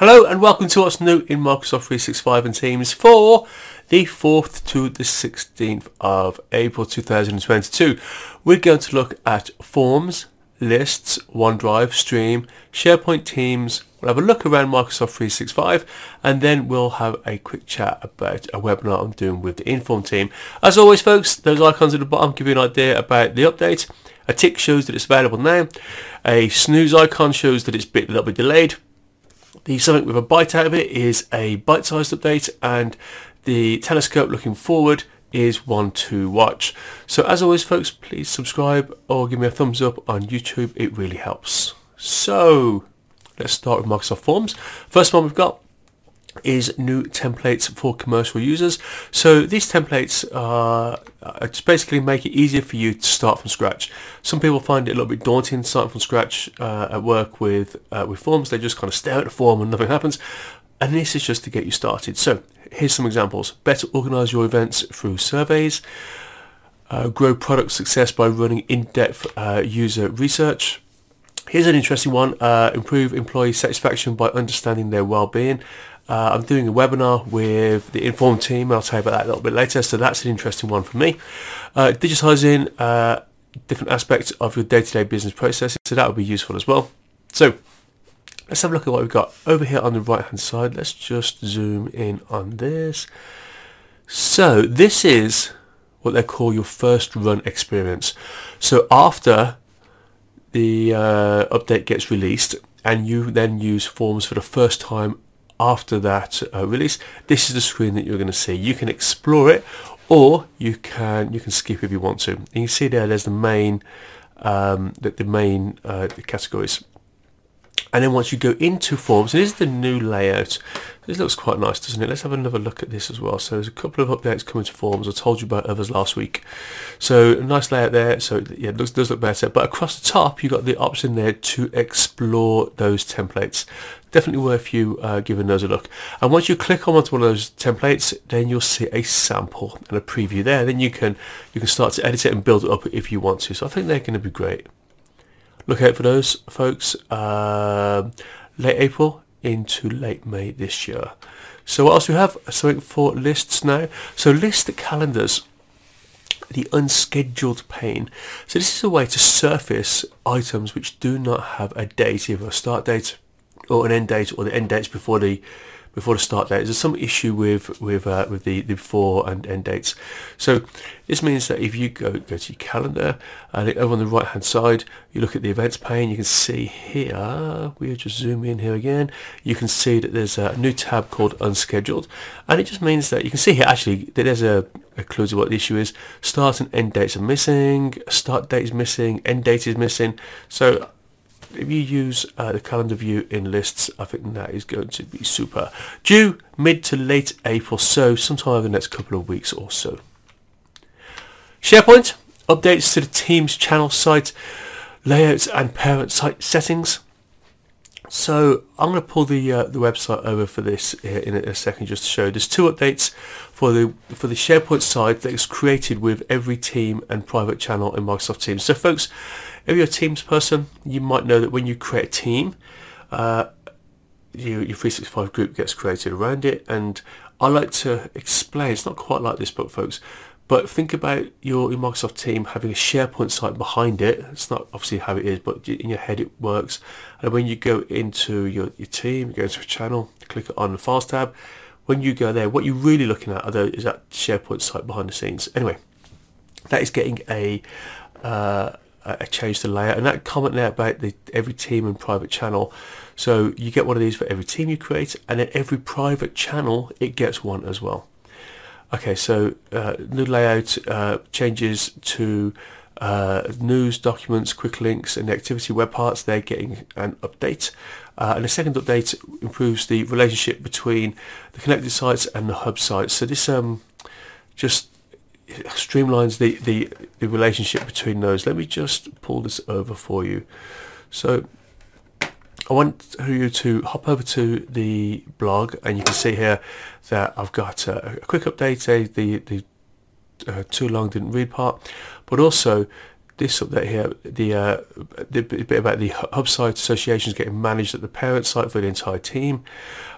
Hello and welcome to what's new in Microsoft 365 and Teams for the 4th to the 16th of April 2022. We're going to look at forms, lists, OneDrive, Stream, SharePoint Teams. We'll have a look around Microsoft 365 and then we'll have a quick chat about a webinar I'm doing with the Inform team. As always folks, those icons at the bottom give you an idea about the update. A tick shows that it's available now. A snooze icon shows that it's a little bit delayed. The something with a bite out of it is a bite-sized update and the telescope looking forward is one to watch. So as always folks, please subscribe or give me a thumbs up on YouTube. It really helps. So let's start with Microsoft Forms. First one we've got is new templates for commercial users. So these templates are, just basically make it easier for you to start from scratch. Some people find it a little bit daunting starting from scratch uh, at work with uh, with forms. They just kind of stare at the form and nothing happens. And this is just to get you started. So here's some examples. Better organize your events through surveys. Uh, grow product success by running in-depth uh, user research. Here's an interesting one. Uh, improve employee satisfaction by understanding their well-being. Uh, I'm doing a webinar with the Inform team. I'll tell you about that a little bit later. So that's an interesting one for me. Uh, digitizing uh, different aspects of your day-to-day business processes. So that would be useful as well. So let's have a look at what we've got over here on the right-hand side. Let's just zoom in on this. So this is what they call your first run experience. So after the uh, update gets released and you then use forms for the first time after that uh, release, this is the screen that you're going to see. You can explore it, or you can you can skip if you want to. And you see there, there's the main um, the, the main uh, the categories. And then once you go into forms, this is the new layout. This looks quite nice, doesn't it? Let's have another look at this as well. So there's a couple of updates coming to forms. I told you about others last week. So nice layout there. So yeah, it looks, does look better. But across the top, you've got the option there to explore those templates. Definitely worth you uh, giving those a look. And once you click on onto one of those templates, then you'll see a sample and a preview there. Then you can you can start to edit it and build it up if you want to. So I think they're going to be great look out for those folks um, late April into late May this year. So what else we have? Something for lists now. So list the calendars, the unscheduled pane. So this is a way to surface items which do not have a date, either a start date or an end date, or the end dates before the before the start date. There's some issue with with uh, with the, the before and end dates. So this means that if you go go to your calendar and over on the right hand side, you look at the events pane. You can see here. We'll just zoom in here again. You can see that there's a new tab called Unscheduled, and it just means that you can see here actually that there's a, a clue to what the issue is. Start and end dates are missing. Start date is missing. End date is missing. So if you use uh, the calendar view in lists, I think that is going to be super. Due mid to late April, so sometime over the next couple of weeks or so. SharePoint updates to the Teams channel site layouts and parent site settings. So I'm going to pull the uh, the website over for this in a, second just to show. There's two updates for the for the SharePoint site that is created with every team and private channel in Microsoft Teams. So folks, if you're a Teams person, you might know that when you create a team, uh, you, your 365 group gets created around it. And I like to explain, it's not quite like this book, folks, but think about your, your Microsoft team having a SharePoint site behind it. It's not obviously how it is, but in your head it works. And when you go into your, your team, you go into a channel, click on the Files tab. When you go there, what you're really looking at are is that SharePoint site behind the scenes. Anyway, that is getting a uh, a change to layout and that comment there about the every team and private channel. So you get one of these for every team you create and then every private channel it gets one as well. Okay so uh, new layout uh, changes to uh, news documents quick links and the activity web parts they're getting an update. Uh, and the second update improves the relationship between the connected sites and the hub sites. So this um just streamlines the, the, the relationship between those. Let me just pull this over for you. So I want you to hop over to the blog and you can see here that I've got a, a quick update, uh, the, the uh, too long didn't read part, but also this update here, the, uh, the bit about the hub site associations getting managed at the parent site for the entire team.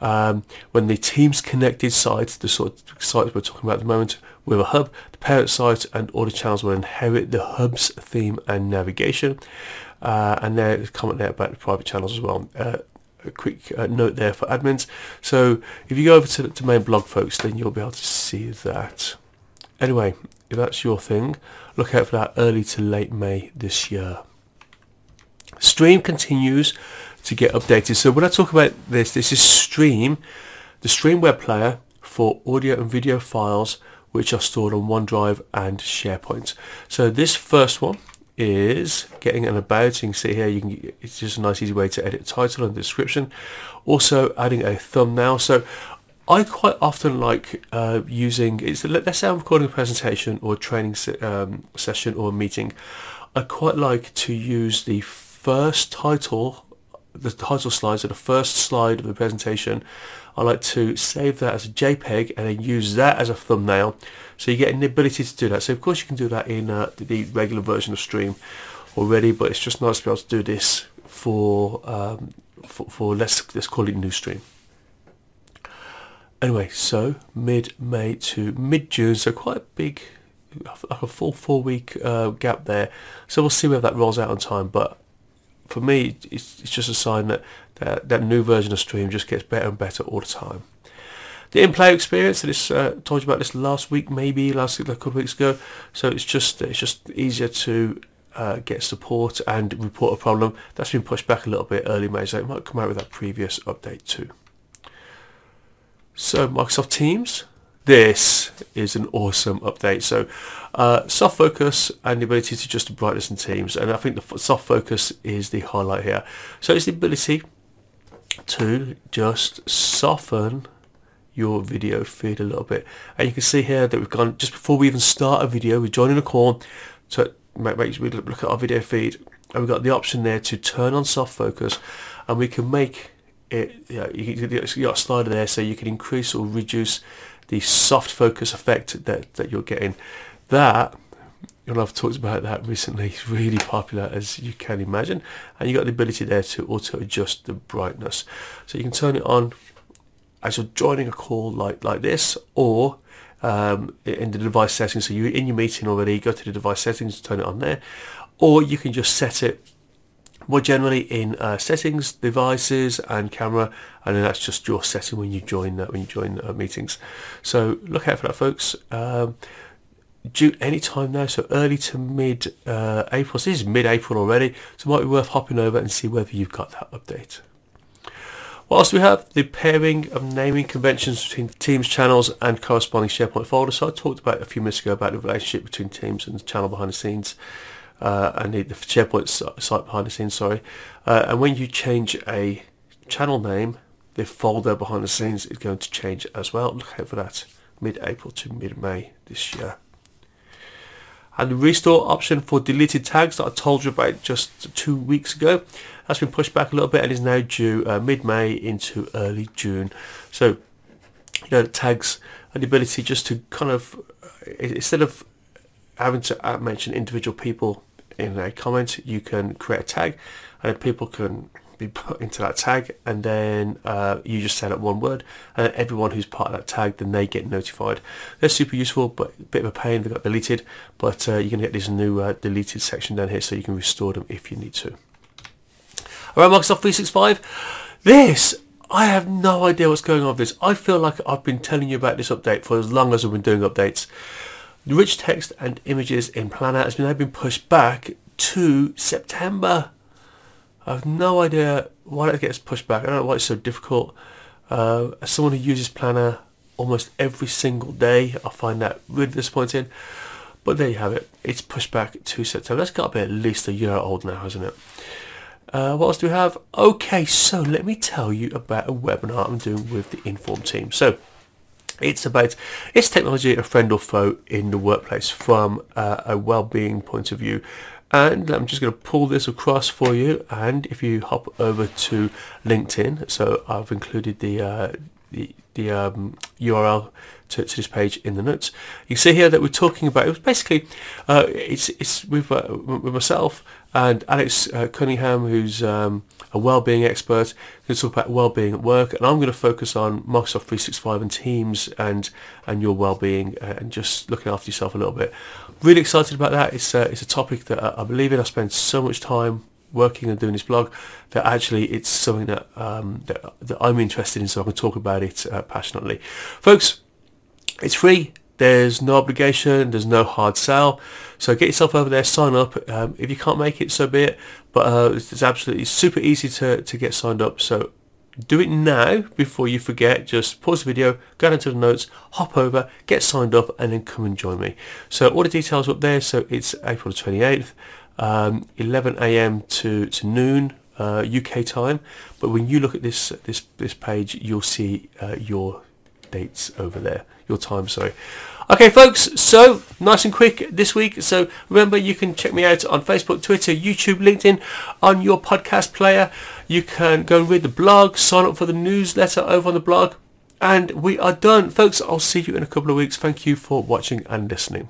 Um, when the teams connected sites, the sort of sites we're talking about at the moment, with a hub, the parent site and all the channels will inherit the hub's theme and navigation. Uh, and there's a comment there about the private channels as well. Uh, a quick uh, note there for admins. So if you go over to the main blog, folks, then you'll be able to see that. Anyway, if that's your thing, look out for that early to late May this year. Stream continues to get updated. So when I talk about this, this is Stream, the Stream web player for audio and video files which are stored on OneDrive and SharePoint. So this first one is getting an about. You can see here, you can. It's just a nice, easy way to edit title and description. Also, adding a thumbnail. So I quite often like uh, using. It's let's say I'm recording a presentation or a training se- um, session or a meeting. I quite like to use the first title, the title slides, or the first slide of the presentation. I like to save that as a JPEG and then use that as a thumbnail so you get the ability to do that. So of course you can do that in uh, the regular version of Stream already, but it's just nice to be able to do this for um, for, for let's let's call it new Stream. Anyway, so mid-May to mid-June, so quite a big, like a full four-week uh, gap there. So we'll see whether that rolls out on time. But for me, it's, it's just a sign that, that that new version of Stream just gets better and better all the time the in-play experience. I just uh, told you about this last week, maybe last week, a couple of weeks ago. So it's just it's just easier to uh, get support and report a problem. That's been pushed back a little bit early May, so it might come out with that previous update too. So Microsoft Teams. This is an awesome update. So uh, soft focus and the ability to adjust the brightness in Teams. And I think the soft focus is the highlight here. So it's the ability to just soften your video feed a little bit. And you can see here that we've gone, just before we even start a video, we're joining a call to make, make we look at our video feed. And we've got the option there to turn on soft focus and we can make it, you, know, you, you got a slider there so you can increase or reduce the soft focus effect that, that you're getting. That and I've talked about that recently. It's really popular, as you can imagine. And you've got the ability there to auto adjust the brightness. So you can turn it on as you're joining a call like, like this or um, in the device settings. So you're in your meeting already, go to the device settings, turn it on there. Or you can just set it more generally in uh, settings, devices and camera, and then that's just your setting when you join uh, when you join uh, meetings. So look out for that, folks. Um, due any time now, so early to mid uh, April. So this is mid April already, so it might be worth hopping over and see whether you've got that update. Whilst we have the pairing of naming conventions between Teams channels and corresponding SharePoint folders, so I talked about a few minutes ago about the relationship between Teams and the channel behind the scenes, uh, and the, the, SharePoint site behind the scenes, sorry. Uh, and when you change a channel name, the folder behind the scenes is going to change as well. Look out for that mid-April to mid-May this year. And the restore option for deleted tags that I told you about just two weeks ago that's been pushed back a little bit and is now due uh, mid-May into early June. So, you know, tags and the ability just to kind of, uh, instead of having to mention individual people in a comment, you can create a tag and people can be put into that tag and then uh, you just set up one word and everyone who's part of that tag then they get notified they're super useful but a bit of a pain they got deleted but uh, going to get this new uh, deleted section down here so you can restore them if you need to all right Microsoft 365. This, I have no idea what's going on with this. I feel like I've been telling you about this update for as long as I've been doing updates. The rich text and images in Planner has now been pushed back to September. I have no idea why it gets pushed back. I don't know why it's so difficult. Uh, as someone who uses Planner almost every single day, I find that really disappointing. But there you have it. It's pushed back to September. That's got to be at least a year old now, hasn't it? Uh, what else do we have? Okay, so let me tell you about a webinar I'm doing with the Inform team. So it's about is technology a friend or foe in the workplace from uh, a well-being point of view. And I'm just going to pull this across for you. And if you hop over to LinkedIn, so I've included the uh, the, the um, URL to, to, this page in the notes. You can see here that we're talking about, it was basically, uh, it's, it's with, uh, with myself and Alex uh, Cunningham, who's um, a well-being expert, going to talk about well-being at work, and I'm going to focus on Microsoft 365 and Teams and and your well-being uh, and just looking after yourself a little bit. Really excited about that. It's uh, it's a topic that I believe in. I spend so much time working and doing this blog that actually it's something that um, that, that, I'm interested in, so I can talk about it uh, passionately, folks. It's free. There's no obligation. There's no hard sell. So get yourself over there, sign up. Um, if you can't make it, so be it. But uh, it's, it's absolutely super easy to, to get signed up. So do it now before you forget. Just pause the video, go into the notes, hop over, get signed up, and then come and join me. So all the details up there. So it's April the 28th, um, 11 a.m. to, to noon. Uh, UK time, but when you look at this this this page, you'll see uh, your dates over there, your time. Sorry. Okay, folks, so nice and quick this week. So remember, you can check me out on Facebook, Twitter, YouTube, LinkedIn, on your podcast player. You can go and read the blog, sign up for the newsletter over on the blog. And we are done. Folks, I'll see you in a couple of weeks. Thank you for watching and listening.